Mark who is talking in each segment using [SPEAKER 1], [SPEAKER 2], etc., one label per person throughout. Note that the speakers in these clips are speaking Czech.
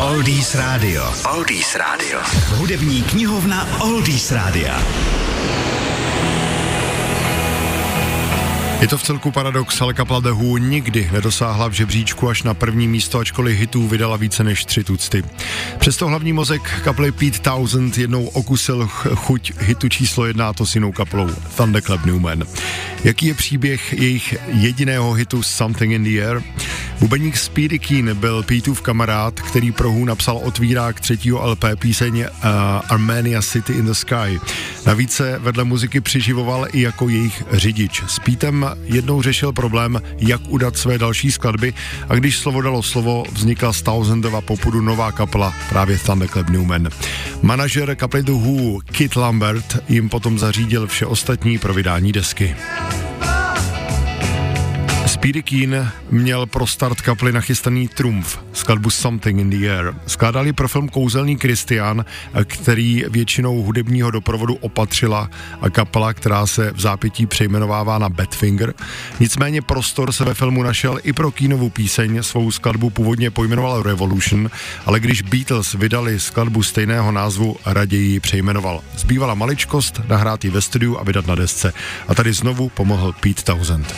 [SPEAKER 1] Oldies Radio. Oldies Radio. Hudební knihovna Oldies Rádia.
[SPEAKER 2] Je to v celku paradox, ale kapela The Who nikdy nedosáhla v žebříčku až na první místo, ačkoliv hitů vydala více než tři tucty. Přesto hlavní mozek kapely Pete Thousand jednou okusil chuť hitu číslo jedna, a to s jinou kapelou Thunderclap Newman. Jaký je příběh jejich jediného hitu Something in the Air? Bubeník Speedy Keen byl Pítův kamarád, který pro Who napsal otvírák třetího LP píseň uh, Armenia City in the Sky. Navíc se vedle muziky přiživoval i jako jejich řidič. S Pítem jednou řešil problém, jak udat své další skladby a když slovo dalo slovo, vznikla z Thousandova popudu nová kapela, právě Thunderclap Newman. Manažer kapely The Who, Kit Lambert, jim potom zařídil vše ostatní pro vydání desky. Keen měl pro start kapely nachystaný Trumf, skladbu Something in the Air. Skládali pro film Kouzelný Kristián, který většinou hudebního doprovodu opatřila a kapela, která se v zápětí přejmenovává na Badfinger. Nicméně prostor se ve filmu našel i pro Keenovu píseň, svou skladbu původně pojmenoval Revolution, ale když Beatles vydali skladbu stejného názvu, raději ji přejmenoval. Zbývala maličkost, nahrát ji ve studiu a vydat na desce. A tady znovu pomohl Pete Townsend.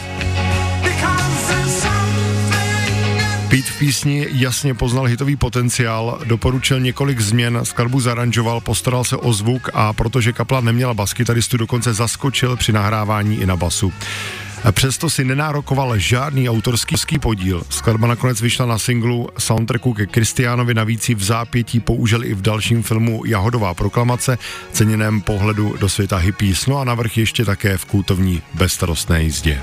[SPEAKER 2] Pete v písni jasně poznal hitový potenciál, doporučil několik změn, skladbu zaranžoval, postaral se o zvuk a protože kapla neměla baskytaristu, dokonce zaskočil při nahrávání i na basu. Přesto si nenárokoval žádný autorský podíl. Skladba nakonec vyšla na singlu soundtracku ke Kristiánovi, navíc v zápětí použil i v dalším filmu Jahodová proklamace, ceněném pohledu do světa hippies, no a navrch ještě také v kultovní bezstarostné jízdě.